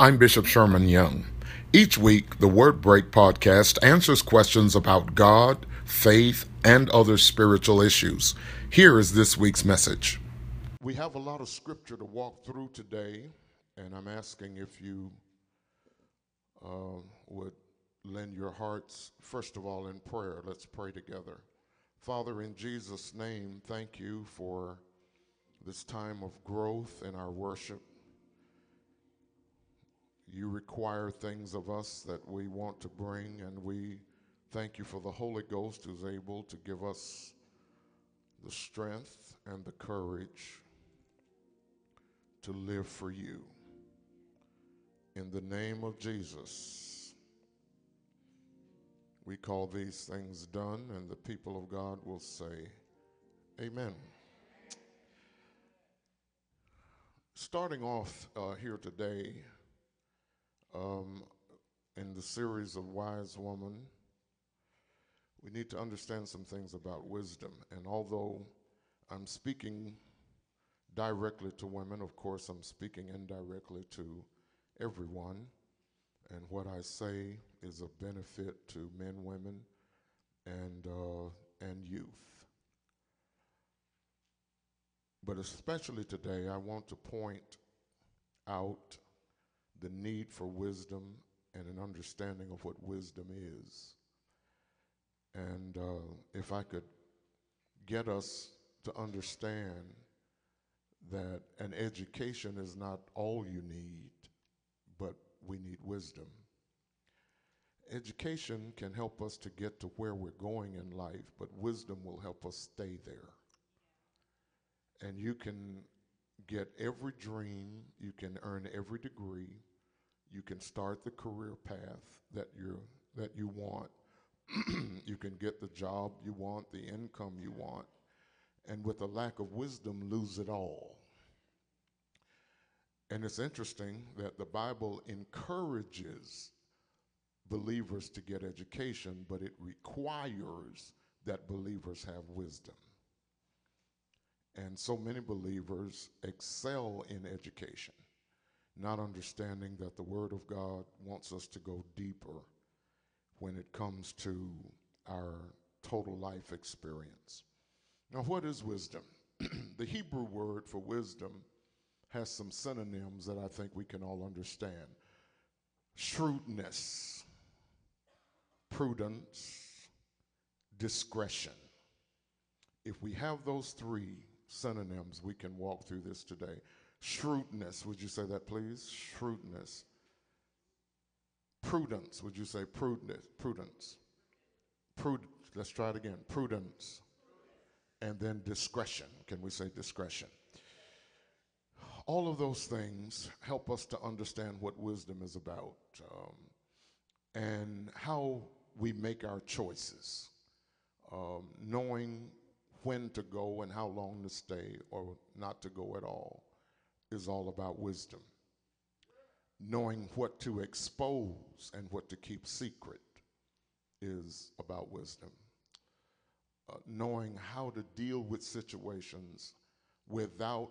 I'm Bishop Sherman Young. Each week, the Word Break podcast answers questions about God, faith, and other spiritual issues. Here is this week's message. We have a lot of scripture to walk through today, and I'm asking if you uh, would lend your hearts, first of all, in prayer. Let's pray together. Father, in Jesus' name, thank you for this time of growth in our worship. You require things of us that we want to bring, and we thank you for the Holy Ghost who's able to give us the strength and the courage to live for you. In the name of Jesus, we call these things done, and the people of God will say, Amen. Starting off uh, here today, um, in the series of Wise Woman, we need to understand some things about wisdom. And although I'm speaking directly to women, of course, I'm speaking indirectly to everyone. And what I say is a benefit to men, women, and, uh, and youth. But especially today, I want to point out the need for wisdom and an understanding of what wisdom is. And uh, if I could get us to understand that an education is not all you need, but we need wisdom. Education can help us to get to where we're going in life, but wisdom will help us stay there. And you can get every dream, you can earn every degree, you can start the career path that you that you want. you can get the job you want, the income you want, and with a lack of wisdom lose it all. And it's interesting that the Bible encourages believers to get education, but it requires that believers have wisdom. And so many believers excel in education not understanding that the Word of God wants us to go deeper when it comes to our total life experience. Now, what is wisdom? the Hebrew word for wisdom has some synonyms that I think we can all understand shrewdness, prudence, discretion. If we have those three synonyms, we can walk through this today. Shrewdness, would you say that, please? Shrewdness. Prudence, would you say prudence? Prudence. Prud- let's try it again. Prudence. And then discretion. Can we say discretion? All of those things help us to understand what wisdom is about um, and how we make our choices, um, knowing when to go and how long to stay or not to go at all is all about wisdom. Knowing what to expose and what to keep secret is about wisdom. Uh, knowing how to deal with situations without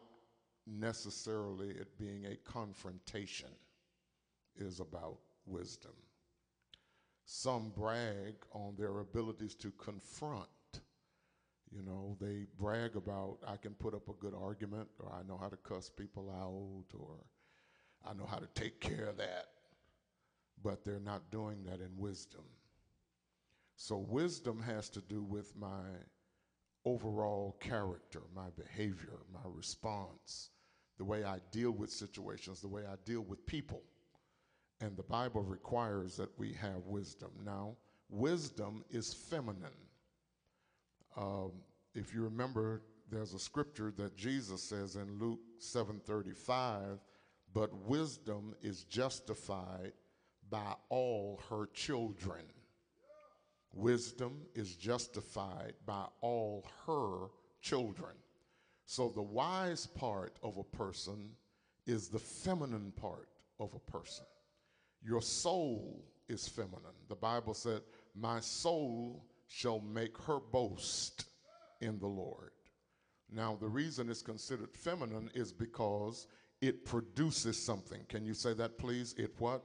necessarily it being a confrontation is about wisdom. Some brag on their abilities to confront you know, they brag about, I can put up a good argument, or I know how to cuss people out, or I know how to take care of that. But they're not doing that in wisdom. So, wisdom has to do with my overall character, my behavior, my response, the way I deal with situations, the way I deal with people. And the Bible requires that we have wisdom. Now, wisdom is feminine. Um, if you remember, there's a scripture that Jesus says in Luke 7:35, but wisdom is justified by all her children. Wisdom is justified by all her children. So the wise part of a person is the feminine part of a person. Your soul is feminine. The Bible said, My soul shall make her boast in the Lord. Now, the reason it's considered feminine is because it produces something. Can you say that, please? It what?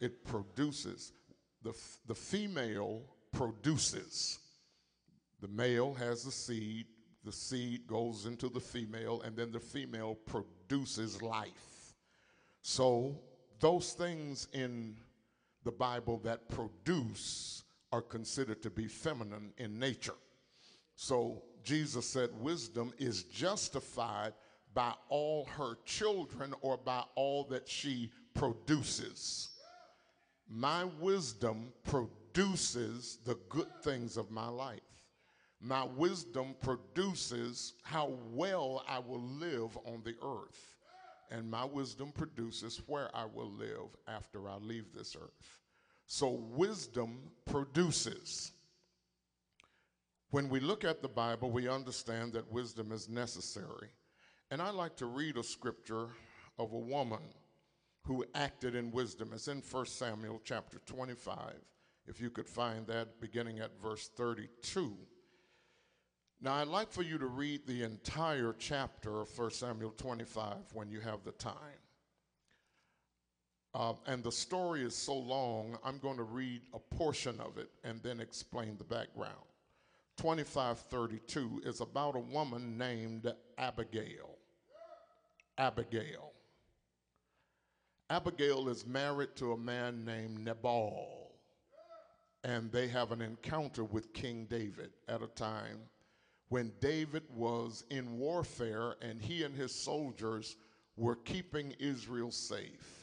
It produces. The, the female produces. The male has the seed, the seed goes into the female, and then the female produces life. So, those things in the Bible that produce are considered to be feminine in nature. So, Jesus said wisdom is justified by all her children or by all that she produces. My wisdom produces the good things of my life. My wisdom produces how well I will live on the earth. And my wisdom produces where I will live after I leave this earth. So, wisdom produces. When we look at the Bible, we understand that wisdom is necessary. And I like to read a scripture of a woman who acted in wisdom. It's in 1 Samuel chapter 25. If you could find that beginning at verse 32. Now, I'd like for you to read the entire chapter of 1 Samuel 25 when you have the time. Uh, and the story is so long, I'm going to read a portion of it and then explain the background. 2532 is about a woman named Abigail. Abigail. Abigail is married to a man named Nabal, and they have an encounter with King David at a time when David was in warfare and he and his soldiers were keeping Israel safe.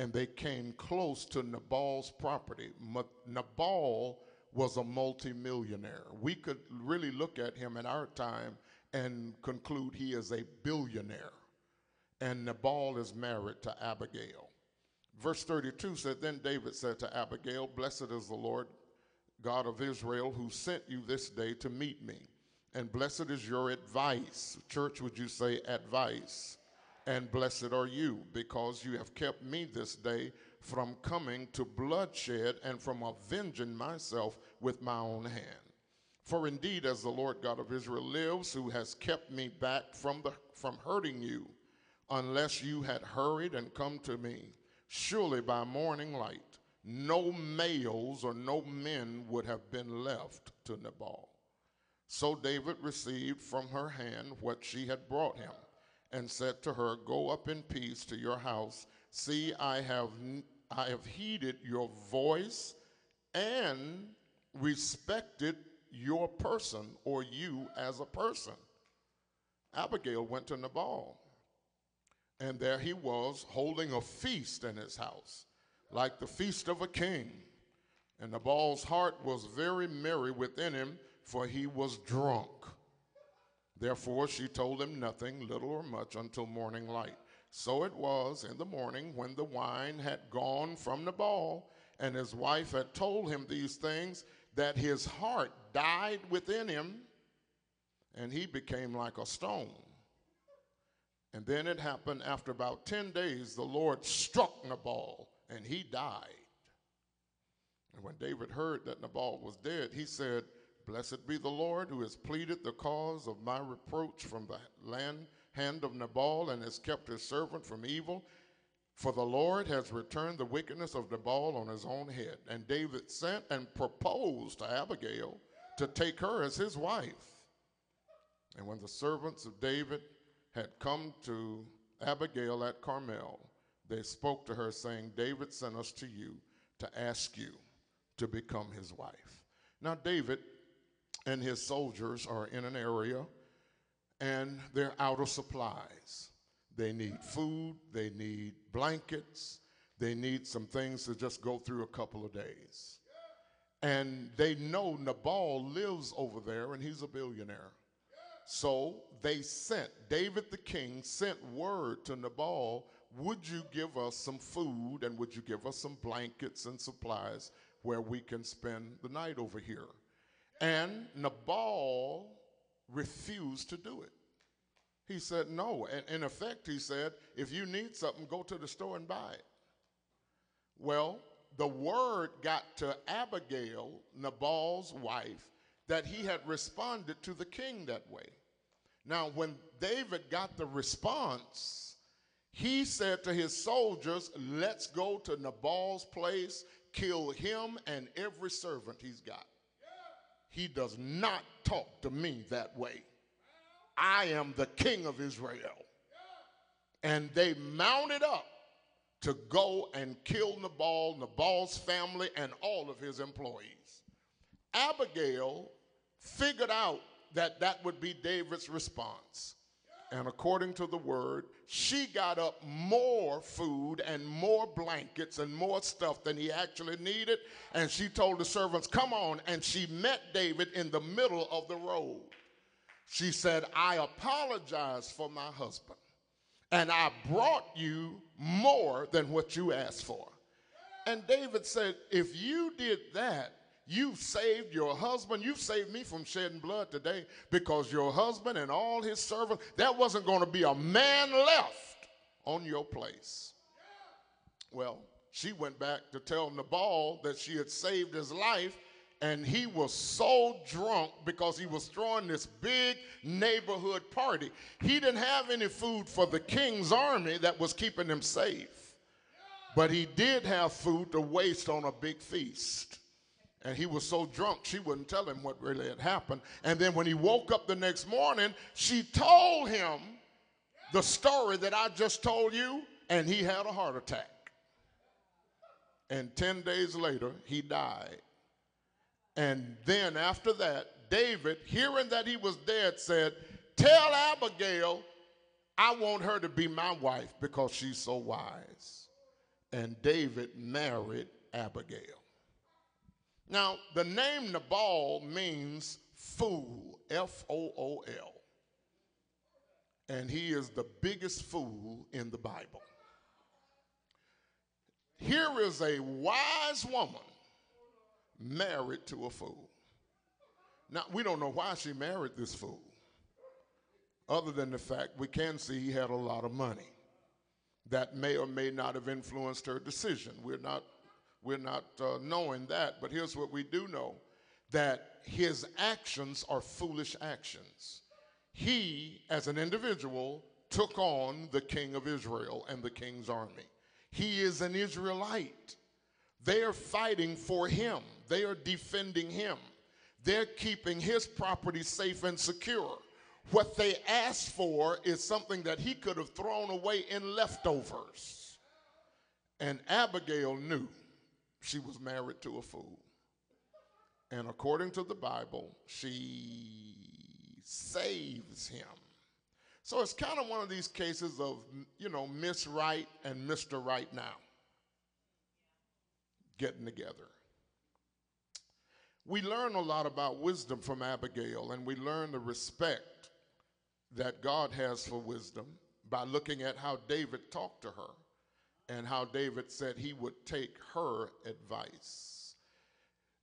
And they came close to Nabal's property. Nabal was a multimillionaire. We could really look at him in our time and conclude he is a billionaire. And Nabal is married to Abigail. Verse 32 said, Then David said to Abigail, Blessed is the Lord God of Israel, who sent you this day to meet me. And blessed is your advice. Church, would you say advice? And blessed are you, because you have kept me this day from coming to bloodshed and from avenging myself with my own hand. For indeed, as the Lord God of Israel lives, who has kept me back from, the, from hurting you, unless you had hurried and come to me, surely by morning light, no males or no men would have been left to Nabal. So David received from her hand what she had brought him and said to her, Go up in peace to your house. See, I have, I have heeded your voice and respected your person or you as a person. Abigail went to Nabal, and there he was holding a feast in his house, like the feast of a king. And Nabal's heart was very merry within him for he was drunk. Therefore she told him nothing, little or much, until morning light. So it was in the morning when the wine had gone from Nabal, and his wife had told him these things, that his heart died within him, and he became like a stone. And then it happened after about 10 days, the Lord struck Nabal, and he died. And when David heard that Nabal was dead, he said, Blessed be the Lord who has pleaded the cause of my reproach from the land, hand of Nabal and has kept his servant from evil. For the Lord has returned the wickedness of Nabal on his own head. And David sent and proposed to Abigail to take her as his wife. And when the servants of David had come to Abigail at Carmel, they spoke to her, saying, David sent us to you to ask you to become his wife. Now, David and his soldiers are in an area and they're out of supplies. They need food, they need blankets, they need some things to just go through a couple of days. And they know Nabal lives over there and he's a billionaire. So they sent, David the king sent word to Nabal, Would you give us some food and would you give us some blankets and supplies where we can spend the night over here? And Nabal refused to do it. He said no. And in effect, he said, if you need something, go to the store and buy it. Well, the word got to Abigail, Nabal's wife, that he had responded to the king that way. Now, when David got the response, he said to his soldiers, Let's go to Nabal's place, kill him and every servant he's got. He does not talk to me that way. I am the king of Israel. And they mounted up to go and kill Nabal, Nabal's family, and all of his employees. Abigail figured out that that would be David's response. And according to the word, she got up more food and more blankets and more stuff than he actually needed. And she told the servants, Come on. And she met David in the middle of the road. She said, I apologize for my husband, and I brought you more than what you asked for. And David said, If you did that, You've saved your husband. You've saved me from shedding blood today because your husband and all his servants, there wasn't going to be a man left on your place. Well, she went back to tell Nabal that she had saved his life, and he was so drunk because he was throwing this big neighborhood party. He didn't have any food for the king's army that was keeping him safe, but he did have food to waste on a big feast. And he was so drunk, she wouldn't tell him what really had happened. And then when he woke up the next morning, she told him the story that I just told you, and he had a heart attack. And 10 days later, he died. And then after that, David, hearing that he was dead, said, Tell Abigail I want her to be my wife because she's so wise. And David married Abigail. Now, the name Nabal means fool, F O O L. And he is the biggest fool in the Bible. Here is a wise woman married to a fool. Now, we don't know why she married this fool, other than the fact we can see he had a lot of money. That may or may not have influenced her decision. We're not we're not uh, knowing that, but here's what we do know that his actions are foolish actions. He, as an individual, took on the king of Israel and the king's army. He is an Israelite. They are fighting for him, they are defending him, they're keeping his property safe and secure. What they asked for is something that he could have thrown away in leftovers. And Abigail knew she was married to a fool. And according to the Bible, she saves him. So it's kind of one of these cases of, you know, Miss Right and Mr. Right now getting together. We learn a lot about wisdom from Abigail, and we learn the respect that God has for wisdom by looking at how David talked to her and how David said he would take her advice.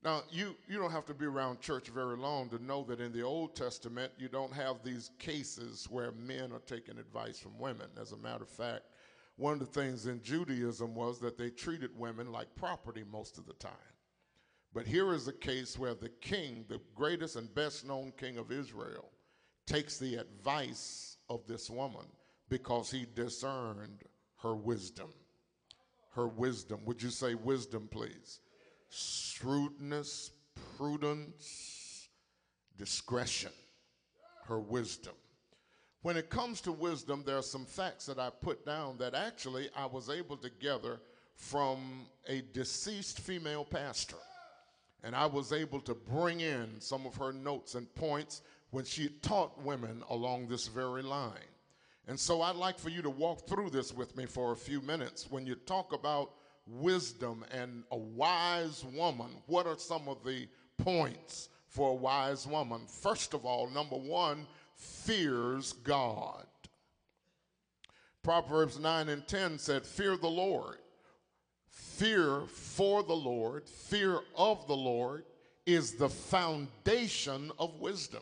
Now, you, you don't have to be around church very long to know that in the Old Testament, you don't have these cases where men are taking advice from women. As a matter of fact, one of the things in Judaism was that they treated women like property most of the time. But here is a case where the king, the greatest and best known king of Israel, takes the advice of this woman because he discerned her wisdom her wisdom. Would you say wisdom, please? Shrewdness, prudence, discretion, her wisdom. When it comes to wisdom, there are some facts that I put down that actually I was able to gather from a deceased female pastor. And I was able to bring in some of her notes and points when she taught women along this very line. And so I'd like for you to walk through this with me for a few minutes. When you talk about wisdom and a wise woman, what are some of the points for a wise woman? First of all, number one, fears God. Proverbs 9 and 10 said, Fear the Lord. Fear for the Lord, fear of the Lord is the foundation of wisdom.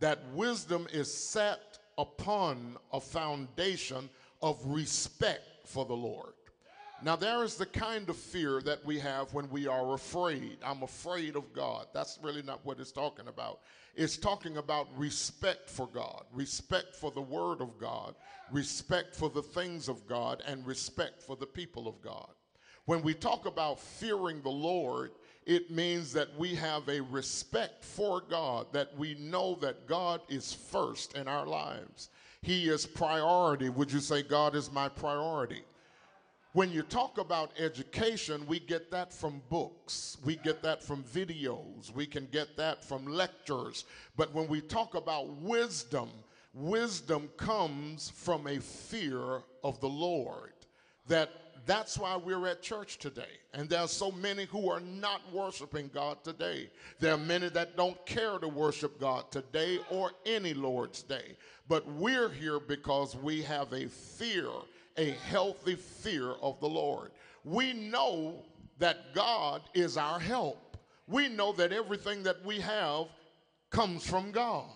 That wisdom is set upon a foundation of respect for the Lord. Now, there is the kind of fear that we have when we are afraid. I'm afraid of God. That's really not what it's talking about. It's talking about respect for God, respect for the Word of God, respect for the things of God, and respect for the people of God. When we talk about fearing the Lord, it means that we have a respect for God, that we know that God is first in our lives. He is priority. Would you say, God is my priority? When you talk about education, we get that from books, we get that from videos, we can get that from lectures. But when we talk about wisdom, wisdom comes from a fear of the Lord. That that's why we're at church today. And there are so many who are not worshiping God today. There are many that don't care to worship God today or any Lord's day. But we're here because we have a fear a healthy fear of the Lord. We know that God is our help. We know that everything that we have comes from God.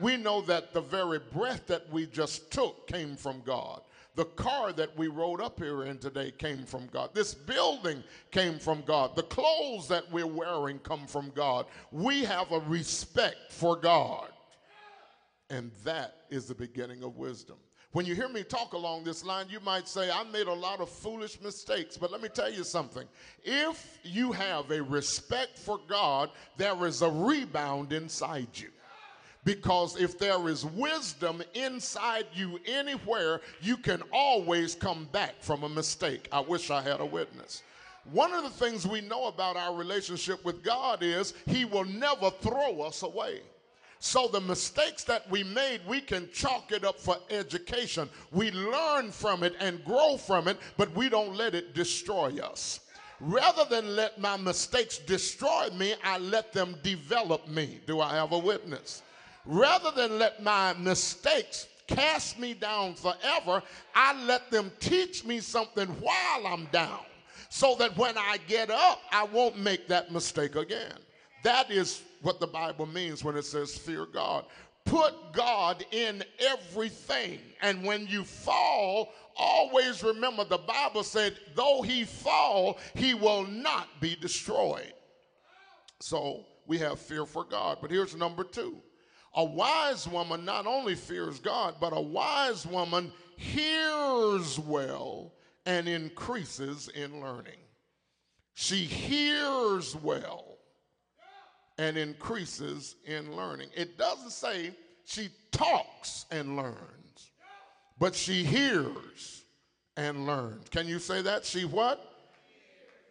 We know that the very breath that we just took came from God. The car that we rode up here in today came from God. This building came from God. The clothes that we're wearing come from God. We have a respect for God. And that is the beginning of wisdom. When you hear me talk along this line, you might say, I made a lot of foolish mistakes. But let me tell you something. If you have a respect for God, there is a rebound inside you. Because if there is wisdom inside you anywhere, you can always come back from a mistake. I wish I had a witness. One of the things we know about our relationship with God is He will never throw us away. So the mistakes that we made, we can chalk it up for education. We learn from it and grow from it, but we don't let it destroy us. Rather than let my mistakes destroy me, I let them develop me. Do I have a witness? Rather than let my mistakes cast me down forever, I let them teach me something while I'm down so that when I get up, I won't make that mistake again. That is what the Bible means when it says fear God. Put God in everything. And when you fall, always remember the Bible said, though he fall, he will not be destroyed. So we have fear for God. But here's number two a wise woman not only fears God, but a wise woman hears well and increases in learning. She hears well and increases in learning. It doesn't say she talks and learns, but she hears and learns. Can you say that? She what?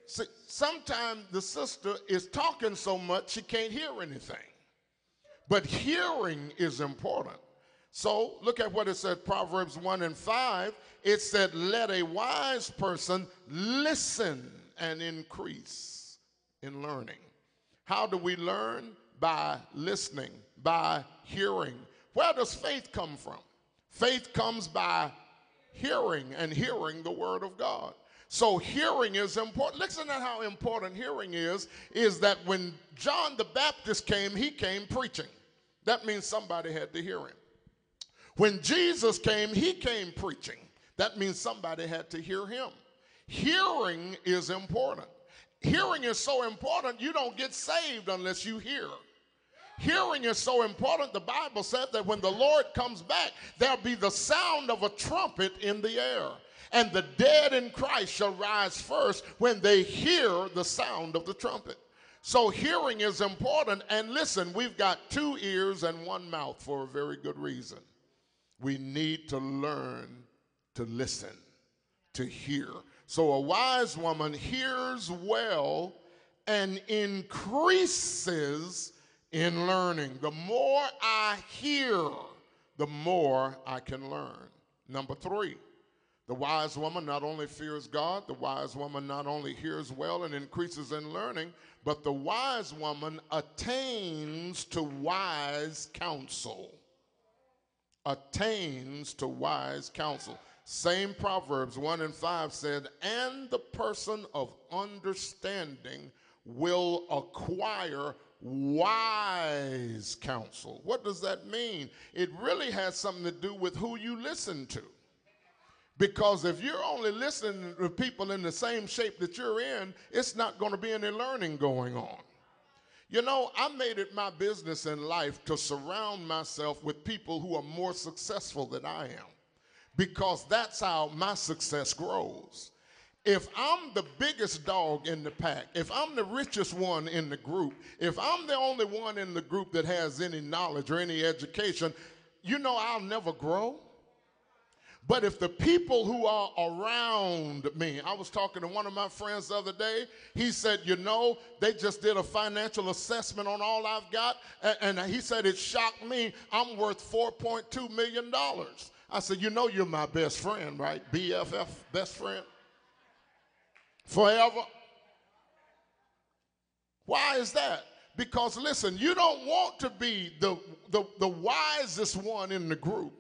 See, sometimes the sister is talking so much she can't hear anything. But hearing is important. So look at what it said, Proverbs 1 and 5. It said, Let a wise person listen and increase in learning. How do we learn? By listening, by hearing. Where does faith come from? Faith comes by hearing and hearing the word of God. So hearing is important. Listen to how important hearing is, is that when John the Baptist came, he came preaching. That means somebody had to hear him. When Jesus came, he came preaching. That means somebody had to hear him. Hearing is important. Hearing is so important, you don't get saved unless you hear. Hearing is so important, the Bible said that when the Lord comes back, there'll be the sound of a trumpet in the air. And the dead in Christ shall rise first when they hear the sound of the trumpet. So, hearing is important. And listen, we've got two ears and one mouth for a very good reason. We need to learn to listen, to hear. So a wise woman hears well and increases in learning. The more I hear, the more I can learn. Number three, the wise woman not only fears God, the wise woman not only hears well and increases in learning, but the wise woman attains to wise counsel. Attains to wise counsel. Same Proverbs 1 and 5 said, and the person of understanding will acquire wise counsel. What does that mean? It really has something to do with who you listen to. Because if you're only listening to people in the same shape that you're in, it's not going to be any learning going on. You know, I made it my business in life to surround myself with people who are more successful than I am because that's how my success grows. If I'm the biggest dog in the pack, if I'm the richest one in the group, if I'm the only one in the group that has any knowledge or any education, you know I'll never grow. But if the people who are around me, I was talking to one of my friends the other day, he said, You know, they just did a financial assessment on all I've got, and, he said, It shocked me. I'm worth $4.2 million. I said, You know, you're my best friend, right? BFF, best friend. Forever. Why is that? Because listen, you don't want to be the, the, the wisest one in the group.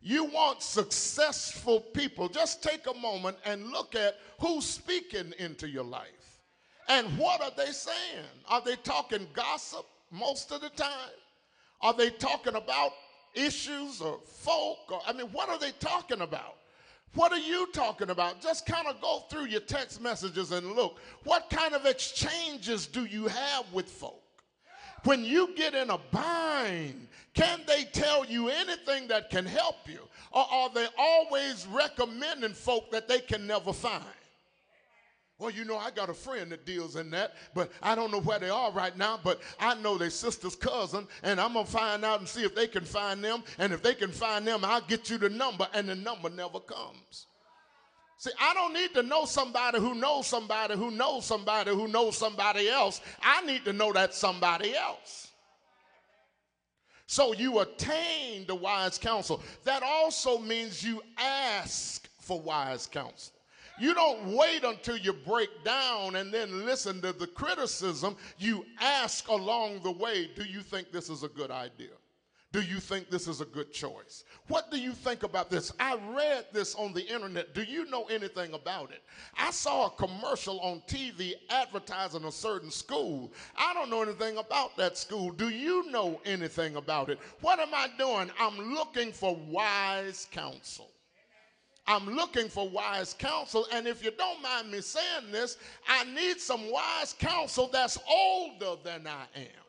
You want successful people. Just take a moment and look at who's speaking into your life. And what are they saying? Are they talking gossip most of the time? Are they talking about issues or folk? Or, I mean, what are they talking about? What are you talking about? Just kind of go through your text messages and look. What kind of exchanges do you have with folk? When you get in a bind, can they tell you anything that can help you? Or are they always recommending folk that they can never find? Well, you know, I got a friend that deals in that, but I don't know where they are right now, but I know their sister's cousin, and I'm going to find out and see if they can find them. And if they can find them, I'll get you the number, and the number never comes. See, I don't need to know somebody who knows somebody who knows somebody who knows somebody else. I need to know that somebody else. So you attain the wise counsel. That also means you ask for wise counsel. You don't wait until you break down and then listen to the criticism. You ask along the way, do you think this is a good idea? Do you think this is a good choice? What do you think about this? I read this on the internet. Do you know anything about it? I saw a commercial on TV advertising a certain school. I don't know anything about that school. Do you know anything about it? What am I doing? I'm looking for wise counsel. I'm looking for wise counsel. And if you don't mind me saying this, I need some wise counsel that's older than I am.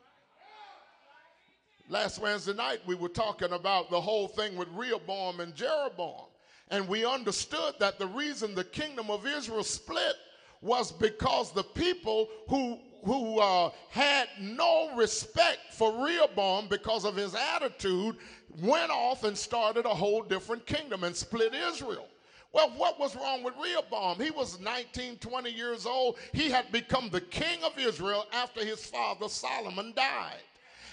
Last Wednesday night, we were talking about the whole thing with Rehoboam and Jeroboam. And we understood that the reason the kingdom of Israel split was because the people who, who uh, had no respect for Rehoboam because of his attitude went off and started a whole different kingdom and split Israel. Well, what was wrong with Rehoboam? He was 19, 20 years old. He had become the king of Israel after his father Solomon died.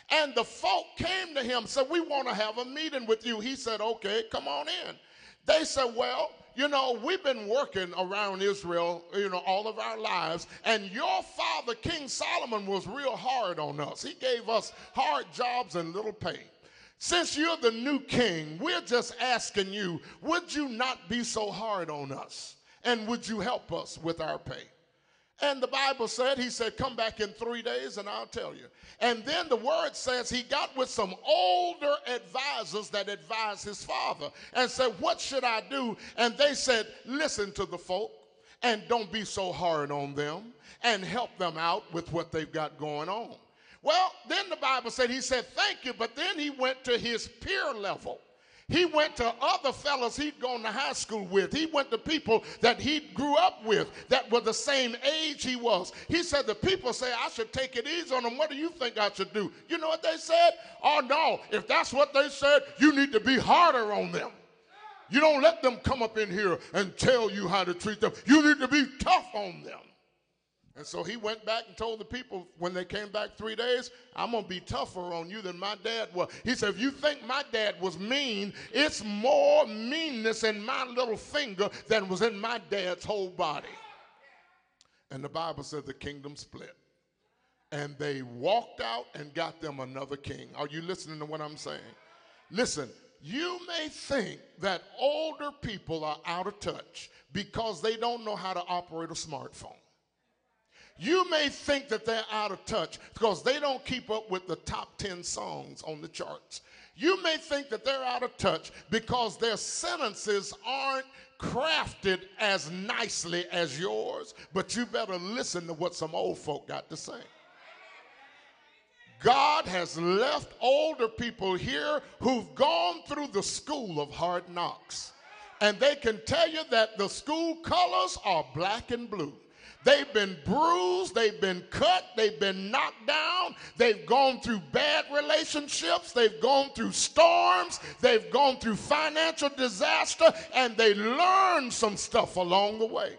And the folk came to him, said, We want to have a meeting with you. He said, Okay, come on in. They said, Well, you know, we've been working around Israel, you know, all of our lives, and your father, King Solomon, was real hard on us. He gave us hard jobs and little pay. Since you're the new king, we're just asking you, would you not be so hard on us? And would you help us with our pay? And the Bible said, He said, Come back in three days and I'll tell you. And then the word says he got with some older advisors that advised his father and said, What should I do? And they said, Listen to the folk and don't be so hard on them and help them out with what they've got going on. Well, then the Bible said, He said, Thank you. But then he went to his peer level he went to other fellows he'd gone to high school with. He went to people that he grew up with that were the same age he was. He said, The people say I should take it easy on them. What do you think I should do? You know what they said? Oh, no. If that's what they said, you need to be harder on them. You don't let them come up in here and tell you how to treat them. You need to be tough on them. And so he went back and told the people when they came back three days, I'm going to be tougher on you than my dad was. He said, if you think my dad was mean, it's more meanness in my little finger than was in my dad's whole body. And the Bible said the kingdom split. And they walked out and got them another king. Are you listening to what I'm saying? Listen, you may think that older people are out of touch because they don't know how to operate a smartphone. You may think that they're out of touch because they don't keep up with the top 10 songs on the charts. You may think that they're out of touch because their sentences aren't crafted as nicely as yours, but you better listen to what some old folk got to say. God has left older people here who've gone through the school of hard knocks. And they can tell you that the school colors are black and blue. They've been bruised, they've been cut, they've been knocked down, they've gone through bad relationships, they've gone through storms, they've gone through financial disaster, and they learned some stuff along the way.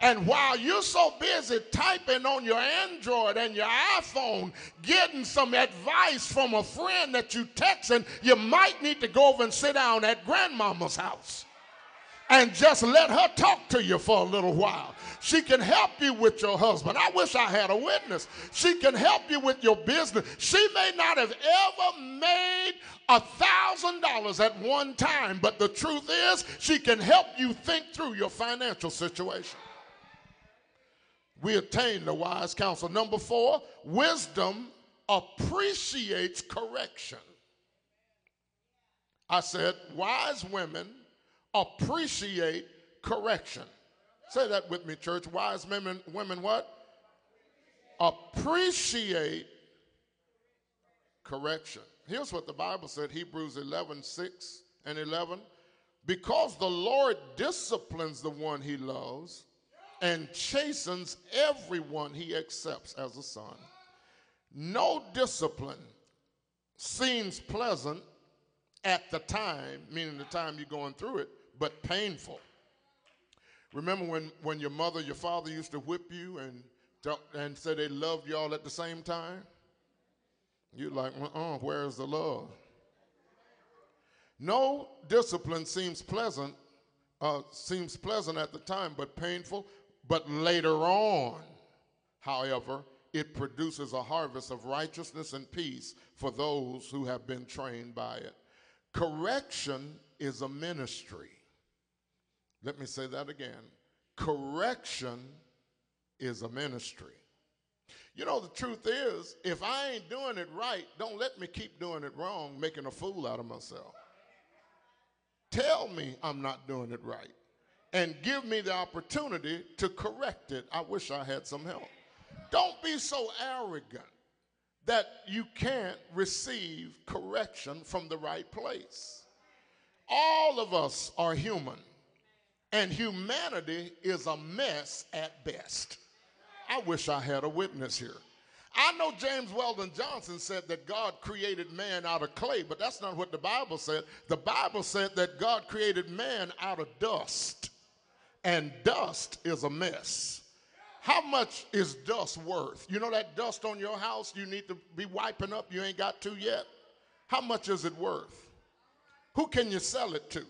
And while you're so busy typing on your Android and your iPhone, getting some advice from a friend that you texting, you might need to go over and sit down at grandmama's house and just let her talk to you for a little while. She can help you with your husband. I wish I had a witness. She can help you with your business. She may not have ever made a thousand dollars at one time, but the truth is, she can help you think through your financial situation we attain the wise counsel. Number four, wisdom appreciates correction. I said, wise women appreciate correction. Say that with me, church. Wise women, women what? Appreciate correction. Here's what the Bible said Hebrews 11 6 and 11. Because the Lord disciplines the one he loves and chastens everyone he accepts as a son. No discipline seems pleasant at the time, meaning the time you're going through it, but painful. Remember when, when your mother, your father used to whip you and, and say they loved you all at the same time? You're like, uh-uh, where's the love? No discipline seems pleasant, uh, seems pleasant at the time, but painful. But later on, however, it produces a harvest of righteousness and peace for those who have been trained by it. Correction is a ministry. Let me say that again. Correction is a ministry. You know, the truth is, if I ain't doing it right, don't let me keep doing it wrong, making a fool out of myself. Tell me I'm not doing it right and give me the opportunity to correct it. I wish I had some help. Don't be so arrogant that you can't receive correction from the right place. All of us are human, and humanity is a mess at best. I wish I had a witness here. I know James Weldon Johnson said that God created man out of clay, but that's not what the Bible said. The Bible said that God created man out of dust and dust is a mess. How much is dust worth? You know that dust on your house you need to be wiping up, you ain't got to yet? How much is it worth? Who can you sell it to?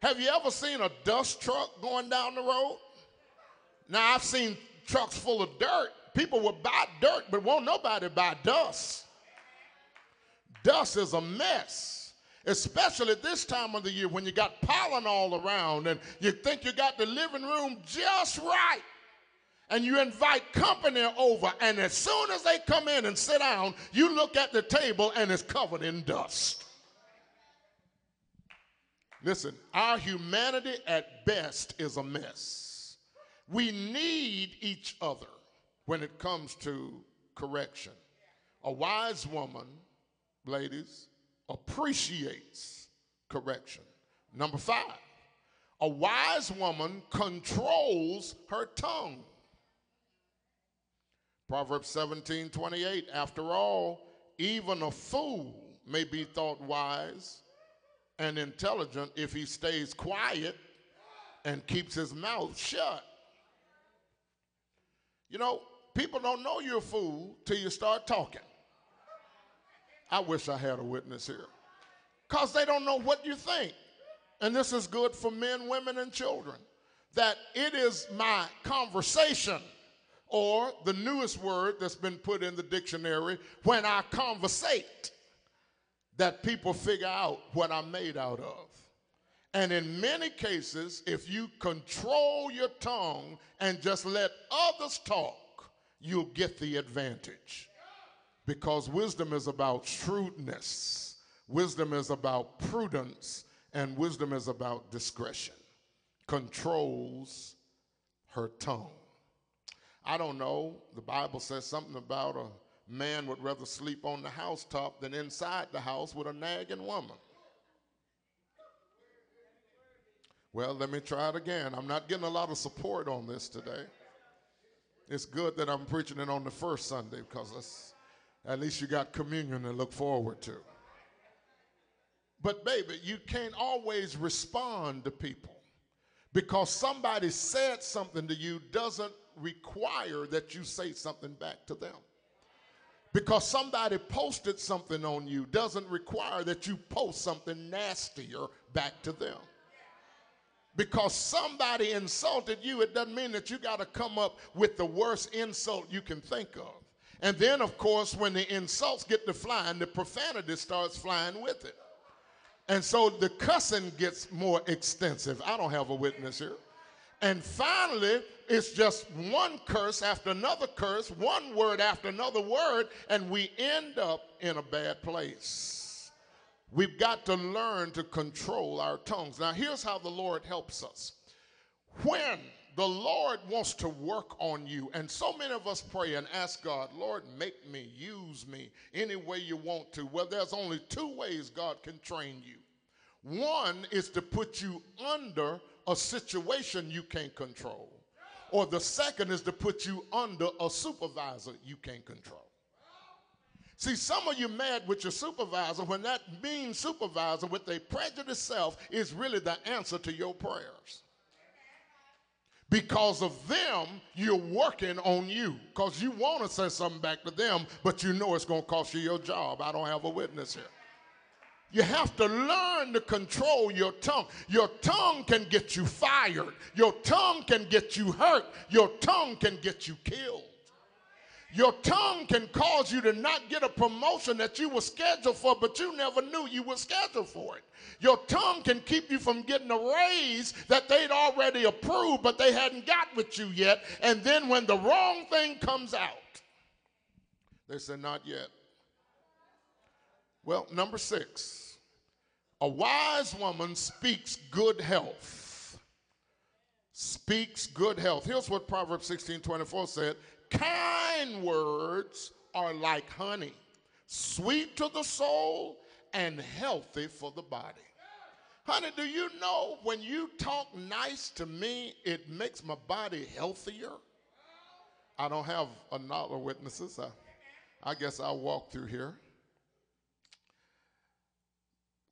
Have you ever seen a dust truck going down the road? Now, I've seen trucks full of dirt. People will buy dirt, but won't nobody buy dust. Dust is a mess especially this time of the year when you got pollen all around and you think you got the living room just right. And you invite company over, and as soon as they come in and sit down, you look at the table and it's covered in dust. Listen, our humanity at best is a mess. We need each other when it comes to correction. A wise woman, ladies, appreciates correction. Number five, a wise woman controls her tongue. Proverbs 17 28, after all, even a fool may be thought wise and intelligent if he stays quiet and keeps his mouth shut. You know, people don't know you're a fool till you start talking. I wish I had a witness here. Because they don't know what you think. And this is good for men, women, and children. That it is my conversation, or the newest word that's been put in the dictionary, when I conversate, that people figure out what I'm made out of. And in many cases, if you control your tongue and just let others talk, you'll get the advantage because wisdom is about shrewdness, wisdom is about prudence, and wisdom is about discretion. controls her tongue. I don't know. The Bible says something about a man would rather sleep on the housetop than inside the house with a nagging woman. Well, let me try it again. I'm not getting a lot of support on this today. It's good that I'm preaching it on the first Sunday because at least you got communion to look forward to. But, baby, you can't always respond to people because somebody said something to you doesn't require that you say something back to them. Because somebody posted something on you doesn't require that you post something nastier back to them. Because somebody insulted you, it doesn't mean that you got to come up with the worst insult you can think of. And then, of course, when the insults get to flying, the profanity starts flying with it. And so the cussing gets more extensive. I don't have a witness here. And finally, it's just one curse after another curse, one word after another word, and we end up in a bad place. We've got to learn to control our tongues. Now, here's how the Lord helps us. When the Lord wants to work on you, and so many of us pray and ask God, Lord, make me, use me any way you want to. Well, there's only two ways God can train you. One is to put you under a situation you can't control. Or the second is to put you under a supervisor you can't control. See, some of you mad with your supervisor when that mean supervisor with a prejudiced self is really the answer to your prayers. Because of them, you're working on you. Because you want to say something back to them, but you know it's going to cost you your job. I don't have a witness here. You have to learn to control your tongue. Your tongue can get you fired. Your tongue can get you hurt. Your tongue can get you killed. Your tongue can cause you to not get a promotion that you were scheduled for, but you never knew you were scheduled for it. Your tongue can keep you from getting a raise that they'd already approved, but they hadn't got with you yet. And then when the wrong thing comes out, they say, Not yet. Well, number six, a wise woman speaks good health. Speaks good health. Here's what Proverbs 16 24 said Kind words are like honey, sweet to the soul and healthy for the body. Honey, do you know when you talk nice to me, it makes my body healthier? I don't have another witnesses. I, I guess I'll walk through here.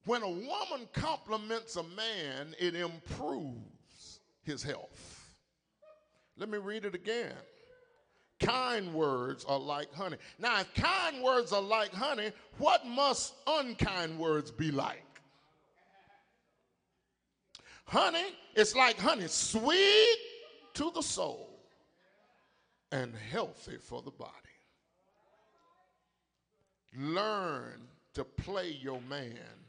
When a woman compliments a man, it improves his health. Let me read it again. Kind words are like honey. Now, if kind words are like honey, what must unkind words be like? Honey, it's like honey, sweet to the soul and healthy for the body. Learn to play your man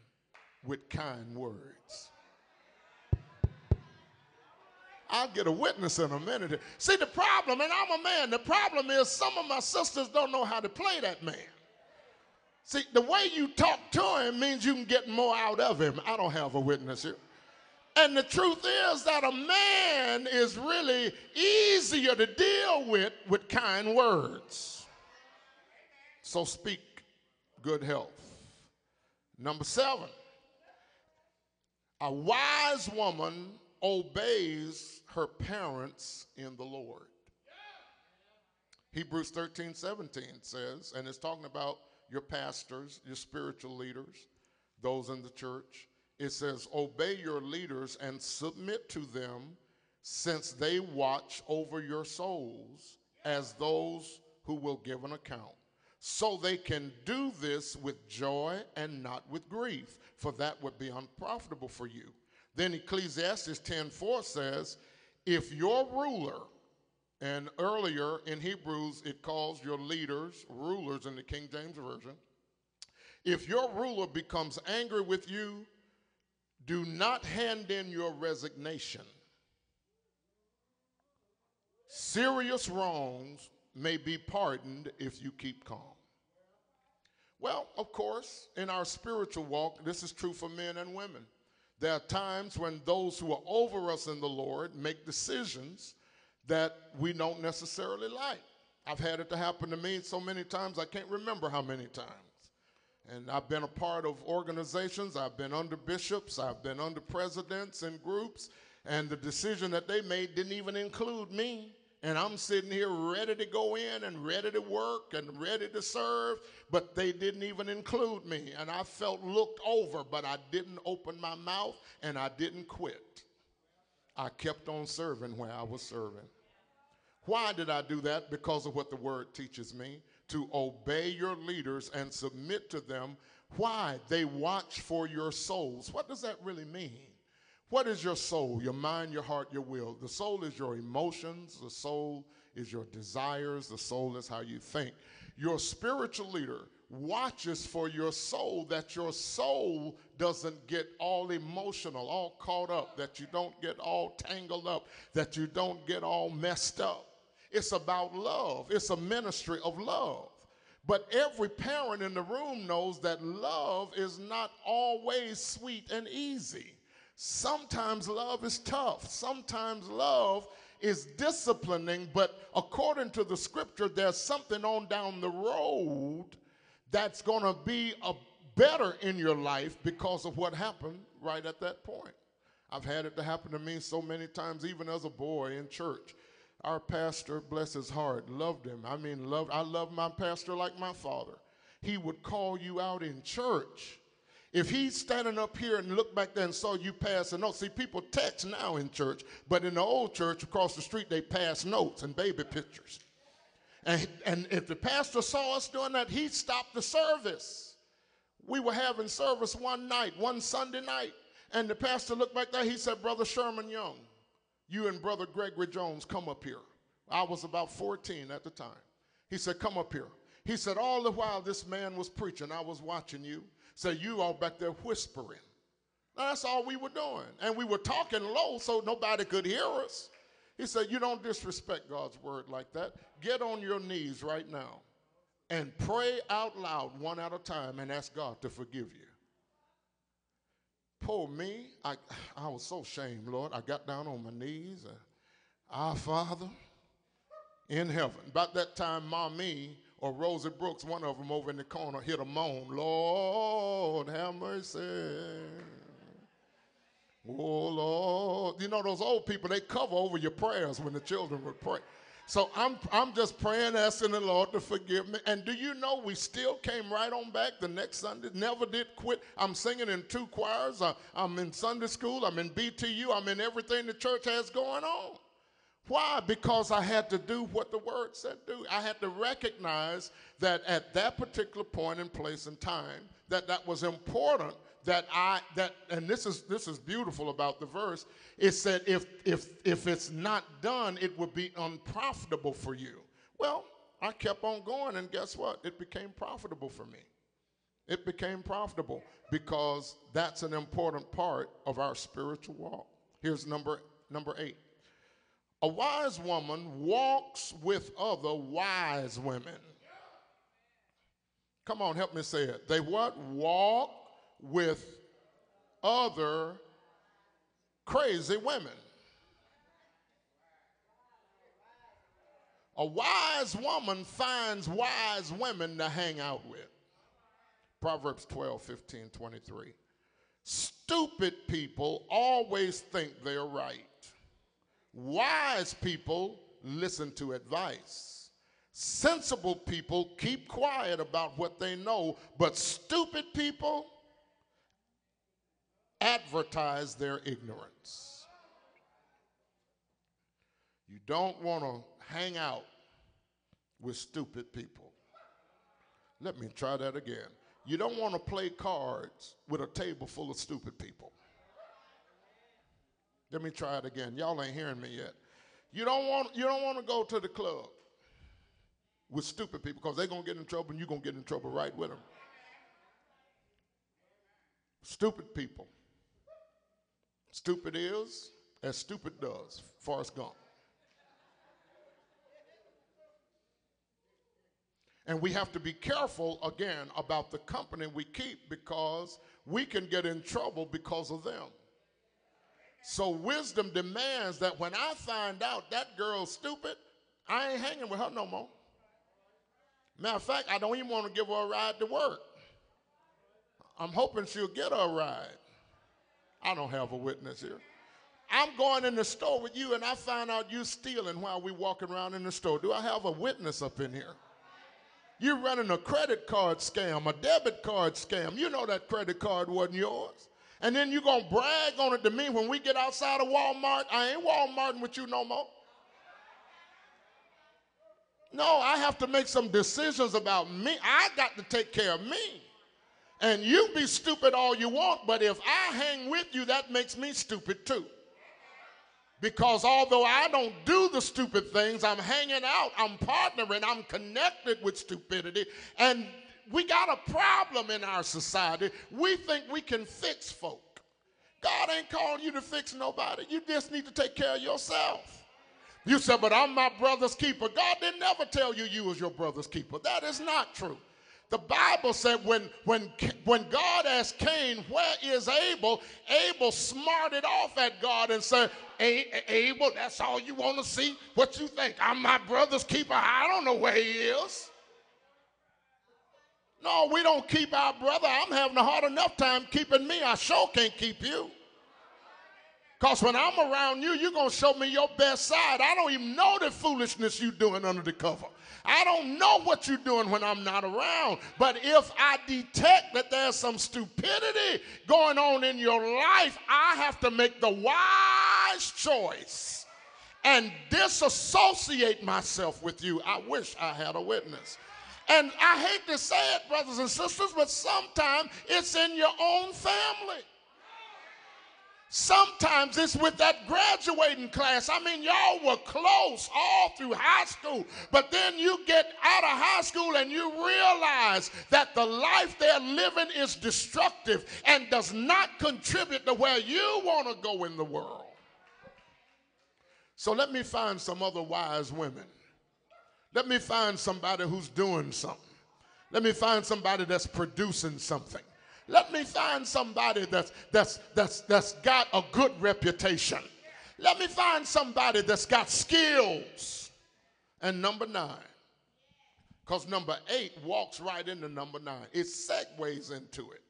with kind words. I'll get a witness in a minute. See, the problem, and I'm a man, the problem is some of my sisters don't know how to play that man. See, the way you talk to him means you can get more out of him. I don't have a witness here. And the truth is that a man is really easier to deal with with kind words. So speak good health. Number seven, a wise woman obeys her parents in the Lord. Hebrews 13, 17 says, and it's talking about your pastors, your spiritual leaders, those in the church. It says, Obey your leaders and submit to them, since they watch over your souls as those who will give an account so they can do this with joy and not with grief, for that would be unprofitable for you. Then Ecclesiastes 10:4 says, if your ruler, and earlier in Hebrews it calls your leaders rulers in the King James Version, if your ruler becomes angry with you, do not hand in your resignation. Serious wrongs may be pardoned if you keep calm. Well, of course, in our spiritual walk, this is true for men and women. There are times when those who are over us in the Lord make decisions that we don't necessarily like. I've had it to happen to me so many times, I can't remember how many times. And I've been a part of organizations, I've been under bishops, I've been under presidents and groups, and the decision that they made didn't even include me. And I'm sitting here ready to go in and ready to work and ready to serve, but they didn't even include me. And I felt looked over, but I didn't open my mouth and I didn't quit. I kept on serving where I was serving. Why did I do that? Because of what the word teaches me to obey your leaders and submit to them. Why? They watch for your souls. What does that really mean? What is your soul? Your mind, your heart, your will. The soul is your emotions, the soul is your desires, the soul is how you think. Your spiritual leader watches for your soul that your soul doesn't get all emotional, all caught up, that you don't get all tangled up, that you don't get all messed up. It's about love, it's a ministry of love. But every parent in the room knows that love is not always sweet and easy. Sometimes love is tough. Sometimes love is disciplining, but according to the scripture, there's something on down the road that's going to be a better in your life because of what happened right at that point. I've had it to happen to me so many times, even as a boy in church. Our pastor, bless his heart, loved him. I mean, loved, I love my pastor like my father. He would call you out in church. If he's standing up here and looked back there and saw you pass a note, see, people text now in church, but in the old church across the street, they pass notes and baby pictures. And, and if the pastor saw us doing that, he stopped the service. We were having service one night, one Sunday night, and the pastor looked back there. He said, Brother Sherman Young, you and Brother Gregory Jones come up here. I was about 14 at the time. He said, Come up here. He said, All the while this man was preaching, I was watching you. So you all back there whispering. That's all we were doing. And we were talking low so nobody could hear us. He said, You don't disrespect God's word like that. Get on your knees right now and pray out loud one at a time and ask God to forgive you. Poor me, I, I was so ashamed, Lord. I got down on my knees. Uh, Our Father in heaven. About that time, Mommy or Rosie Brooks, one of them over in the corner, hit a moan. Lord, have mercy. Oh, Lord. You know, those old people, they cover over your prayers when the children would pray. So I'm, I'm just praying, asking the Lord to forgive me. And do you know we still came right on back the next Sunday? Never did quit. I'm singing in two choirs. I, I'm in Sunday school. I'm in BTU. I'm in everything the church has going on. Why? Because I had to do what the word said do. I had to recognize that at that particular point in place and time, that that was important that I that and this is this is beautiful about the verse. It said if if if it's not done, it would be unprofitable for you. Well, I kept on going, and guess what? It became profitable for me. It became profitable because that's an important part of our spiritual walk. Here's number number eight. A wise woman walks with other wise women. Come on, help me say it. They what? Walk with other crazy women. A wise woman finds wise women to hang out with. Proverbs 12, 15, 23. Stupid people always think they're right. Wise people listen to advice. Sensible people keep quiet about what they know, but stupid people advertise their ignorance. You don't want to hang out with stupid people. Let me try that again. You don't want to play cards with a table full of stupid people. Let me try it again. Y'all ain't hearing me yet. You don't want you don't want to go to the club with stupid people because they're gonna get in trouble and you're gonna get in trouble right with them. Stupid people. Stupid is as stupid does. Forrest Gump. And we have to be careful again about the company we keep because we can get in trouble because of them. So wisdom demands that when I find out that girl's stupid, I ain't hanging with her no more. Matter of fact, I don't even want to give her a ride to work. I'm hoping she'll get her a ride. I don't have a witness here. I'm going in the store with you and I find out you stealing while we walking around in the store. Do I have a witness up in here? You're running a credit card scam, a debit card scam. You know that credit card wasn't yours. And then you're going to brag on it to me when we get outside of Walmart. I ain't Walmarting with you no more. No, I have to make some decisions about me. I got to take care of me. And you be stupid all you want, but if I hang with you, that makes me stupid too. Because although I don't do the stupid things, I'm hanging out, I'm partnering, I'm connected with stupidity. And we got a problem in our society. We think we can fix folk. God ain't calling you to fix nobody. You just need to take care of yourself. You said, but I'm my brother's keeper. God didn't ever tell you you was your brother's keeper. That is not true. The Bible said when, when, when God asked Cain, where is Abel? Abel smarted off at God and said, Abel, that's all you want to see? What you think? I'm my brother's keeper. I don't know where he is. No, we don't keep our brother. I'm having a hard enough time keeping me. I sure can't keep you. Because when I'm around you, you're going to show me your best side. I don't even know the foolishness you're doing under the cover. I don't know what you're doing when I'm not around. But if I detect that there's some stupidity going on in your life, I have to make the wise choice and disassociate myself with you. I wish I had a witness. And I hate to say it, brothers and sisters, but sometimes it's in your own family. Sometimes it's with that graduating class. I mean, y'all were close all through high school, but then you get out of high school and you realize that the life they're living is destructive and does not contribute to where you want to go in the world. So let me find some other wise women. Let me find somebody who's doing something. Let me find somebody that's producing something. Let me find somebody that's, that's, that's, that's got a good reputation. Let me find somebody that's got skills. And number nine, because number eight walks right into number nine, it segues into it.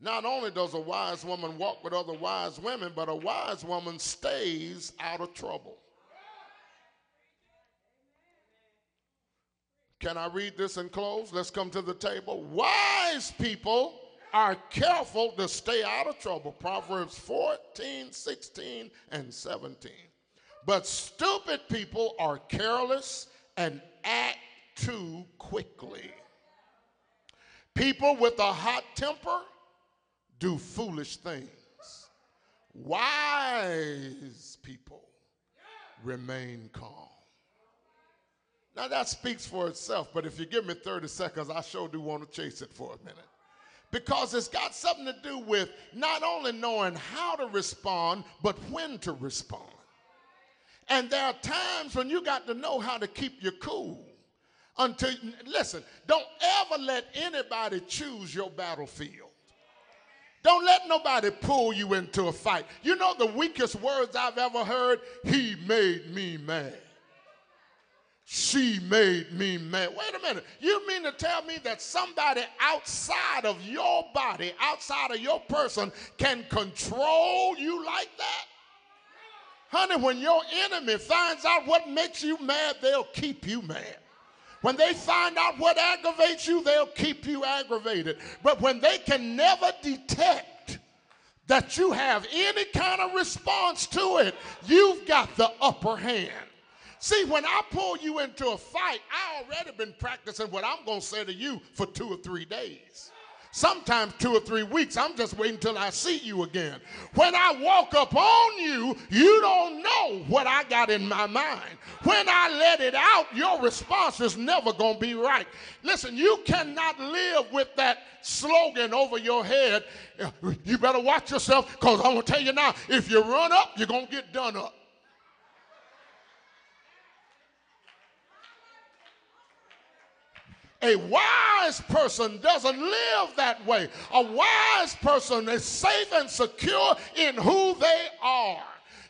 Not only does a wise woman walk with other wise women, but a wise woman stays out of trouble. Can I read this and close? Let's come to the table. Wise people are careful to stay out of trouble. Proverbs 14, 16, and 17. But stupid people are careless and act too quickly. People with a hot temper do foolish things. Wise people remain calm. Now that speaks for itself, but if you give me 30 seconds, I sure do want to chase it for a minute because it's got something to do with not only knowing how to respond, but when to respond. And there are times when you got to know how to keep your cool. Until, listen, don't ever let anybody choose your battlefield. Don't let nobody pull you into a fight. You know the weakest words I've ever heard? He made me mad. She made me mad. Wait a minute. You mean to tell me that somebody outside of your body, outside of your person, can control you like that? Honey, when your enemy finds out what makes you mad, they'll keep you mad. When they find out what aggravates you, they'll keep you aggravated. But when they can never detect that you have any kind of response to it, you've got the upper hand. See, when I pull you into a fight, I already been practicing what I'm going to say to you for two or three days. Sometimes two or three weeks. I'm just waiting till I see you again. When I walk up on you, you don't know what I got in my mind. When I let it out, your response is never going to be right. Listen, you cannot live with that slogan over your head. You better watch yourself because I'm going to tell you now if you run up, you're going to get done up. A wise person doesn't live that way. A wise person is safe and secure in who they are.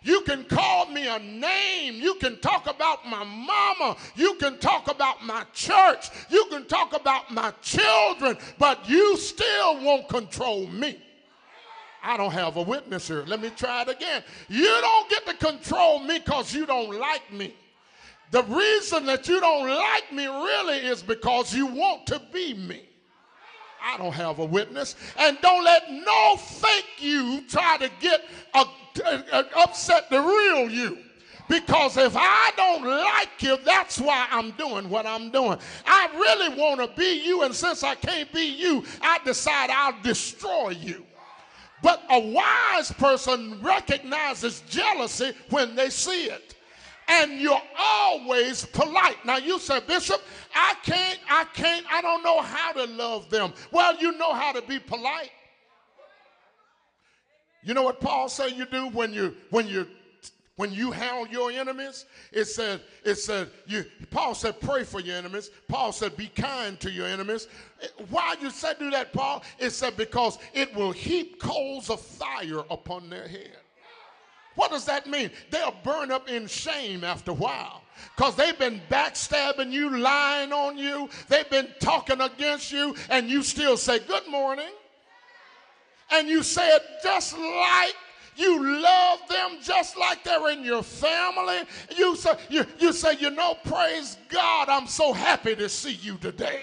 You can call me a name. You can talk about my mama. You can talk about my church. You can talk about my children, but you still won't control me. I don't have a witness here. Let me try it again. You don't get to control me because you don't like me. The reason that you don't like me really is because you want to be me. I don't have a witness. And don't let no fake you try to get a, a, a upset the real you. Because if I don't like you, that's why I'm doing what I'm doing. I really want to be you, and since I can't be you, I decide I'll destroy you. But a wise person recognizes jealousy when they see it. And you're always polite. Now you said, Bishop, I can't, I can't, I don't know how to love them. Well, you know how to be polite. You know what Paul said you do when you when you when you handle your enemies? It said, it said, you Paul said, pray for your enemies. Paul said, be kind to your enemies. Why you said do that, Paul? It said, because it will heap coals of fire upon their head. What does that mean? They'll burn up in shame after a while because they've been backstabbing you, lying on you, they've been talking against you, and you still say, Good morning. And you say it just like you love them just like they're in your family. You say, you, you say, you know, praise God, I'm so happy to see you today.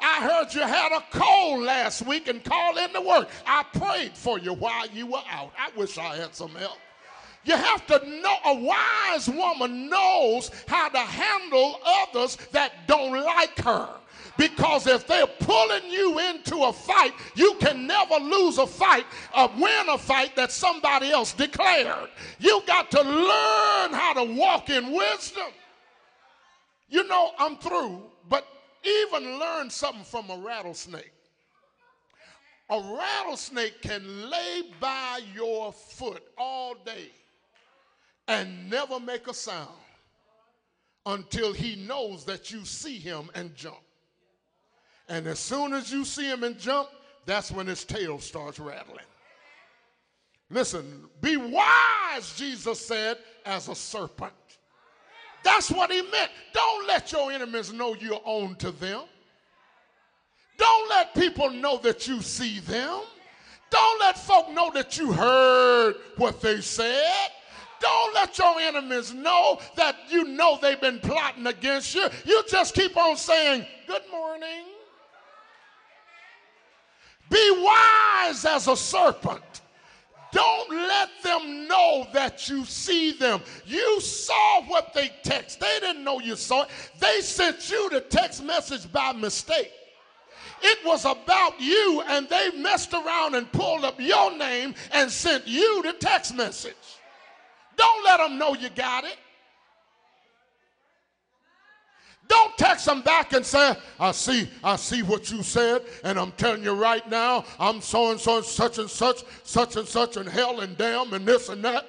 I heard you had a cold last week and called in to work. I prayed for you while you were out. I wish I had some help. You have to know, a wise woman knows how to handle others that don't like her. Because if they're pulling you into a fight, you can never lose a fight or win a fight that somebody else declared. You got to learn how to walk in wisdom. You know, I'm through, but even learn something from a rattlesnake. A rattlesnake can lay by your foot all day and never make a sound until he knows that you see him and jump. And as soon as you see him and jump, that's when his tail starts rattling. Listen, be wise, Jesus said, as a serpent. That's what he meant. Don't let your enemies know you're on to them. Don't let people know that you see them. Don't let folk know that you heard what they said. Don't let your enemies know that you know they've been plotting against you. You just keep on saying, Good morning. Be wise as a serpent. Don't let them know that you see them. You saw what they text. They didn't know you saw it. They sent you the text message by mistake. It was about you, and they messed around and pulled up your name and sent you the text message. Don't let them know you got it. Don't text them back and say, I see, I see what you said, and I'm telling you right now, I'm so and so and such and such, such and such, and hell and damn, and this and that.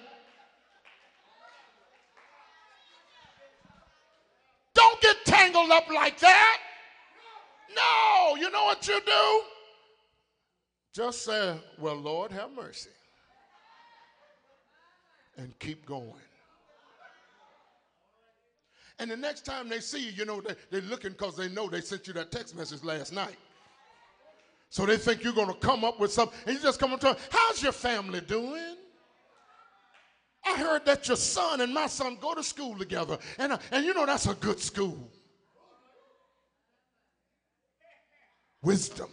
Don't get tangled up like that. No, you know what you do? Just say, Well, Lord, have mercy. And keep going. And the next time they see you, you know, they, they're looking because they know they sent you that text message last night. So they think you're going to come up with something. And you just come up to them, how's your family doing? I heard that your son and my son go to school together. And, and you know, that's a good school. Wisdom.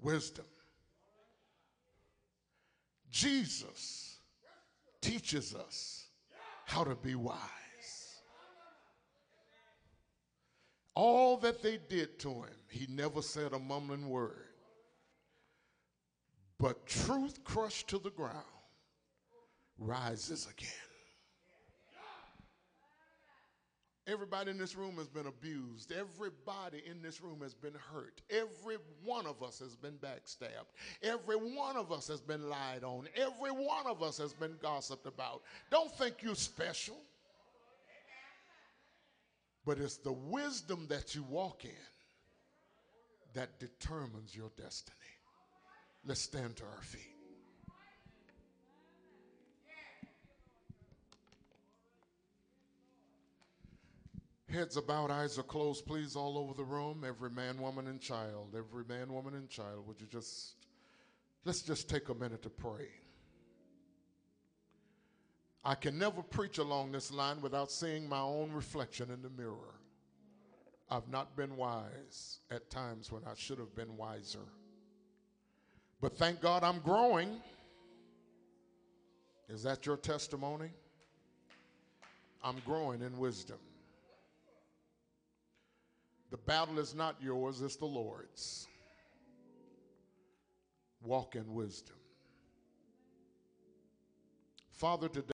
Wisdom. Jesus teaches us how to be wise. All that they did to him, he never said a mumbling word. But truth crushed to the ground rises again. Everybody in this room has been abused. Everybody in this room has been hurt. Every one of us has been backstabbed. Every one of us has been lied on. Every one of us has been gossiped about. Don't think you're special. But it's the wisdom that you walk in that determines your destiny. Let's stand to our feet. Heads bowed, eyes are closed, please, all over the room. Every man, woman, and child. Every man, woman, and child. Would you just, let's just take a minute to pray. I can never preach along this line without seeing my own reflection in the mirror. I've not been wise at times when I should have been wiser. But thank God I'm growing. Is that your testimony? I'm growing in wisdom. The battle is not yours, it's the Lord's. Walk in wisdom. Father, today.